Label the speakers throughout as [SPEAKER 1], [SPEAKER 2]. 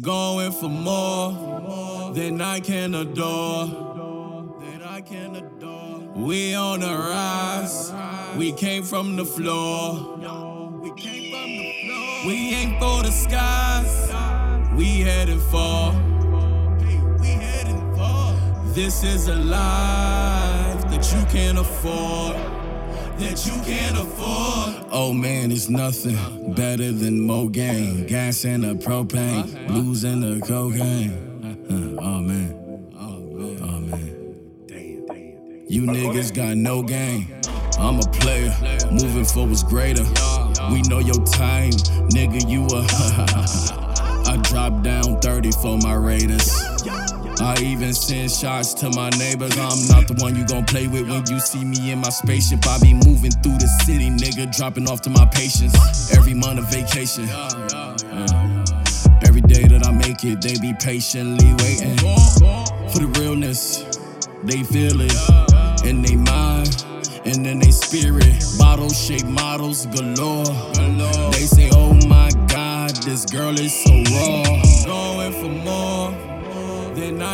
[SPEAKER 1] Going for more than I can adore. That I can adore. We on the rise. We came from the floor. We came from the floor. We ain't for the skies. We heading for. We for. This is a life that you can't afford. That you can't afford. Oh man, it's nothing better than more game. Gas and the propane, and the cocaine. Uh, oh man. Oh man. Oh man. You niggas got no game. I'm a player, moving for what's greater. We know your time, nigga. You a. I dropped down 30 for my Raiders. I even send shots to my neighbors. I'm not the one you gon' play with when you see me in my spaceship. I be moving through the city, nigga, dropping off to my patients. Every month of vacation. Every day that I make it, they be patiently waiting for the realness. They feel it in they mind and in they spirit. Bottle shaped models galore. They say, Oh my God, this girl is so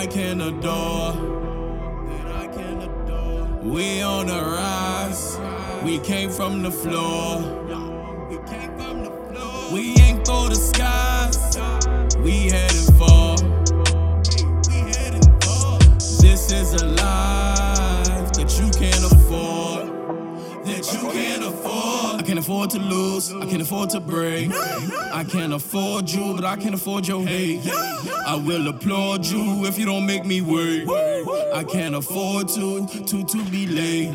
[SPEAKER 1] I can adore. That I can adore. We on the rise. We came from the floor. We came from the floor. We ain't for the skies. We heading for. This is a life I can't afford to lose. I can't afford to break. I can't afford you, but I can't afford your hate. I will applaud you if you don't make me wait. I can't afford to, to, to be late.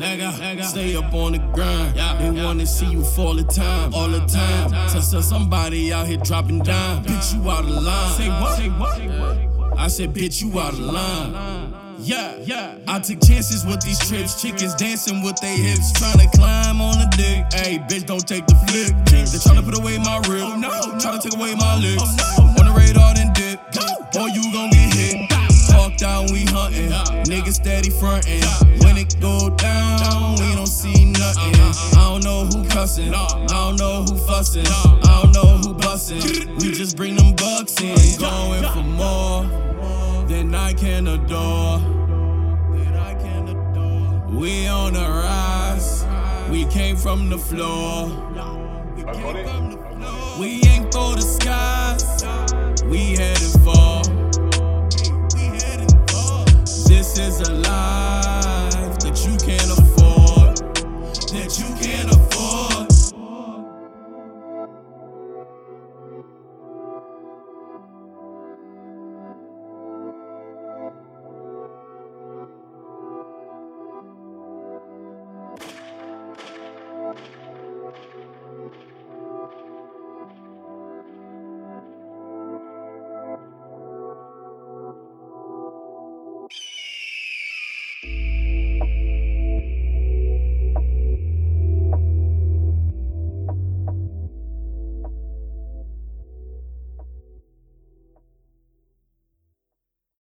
[SPEAKER 1] Stay up on the grind. They wanna see you fall the time, all the time. So, so somebody out here dropping down. Bitch, you out of line. Say what? I said, bitch, you out of line. Yeah, yeah. I took chances with these trips. Chickens dancing with their hips, trying to climb on the dick. Hey, bitch, don't take the flick. They tryna put away my rib. Oh, no, Tryna take away my lips. On the radar, then dip. Or you gon' get hit. Talk down, we hunting. Niggas steady frontin'. When it go down, we don't see nothing. I don't know who cussin'. I don't know who fussin'. I don't know who bussin'. We just bring them bucks in. Going for more I can adore. That I can adore. We on the rise. We came from the floor. We, from the floor. we ain't for the skies. We headed for. This is a life that you can't afford. That you can't afford.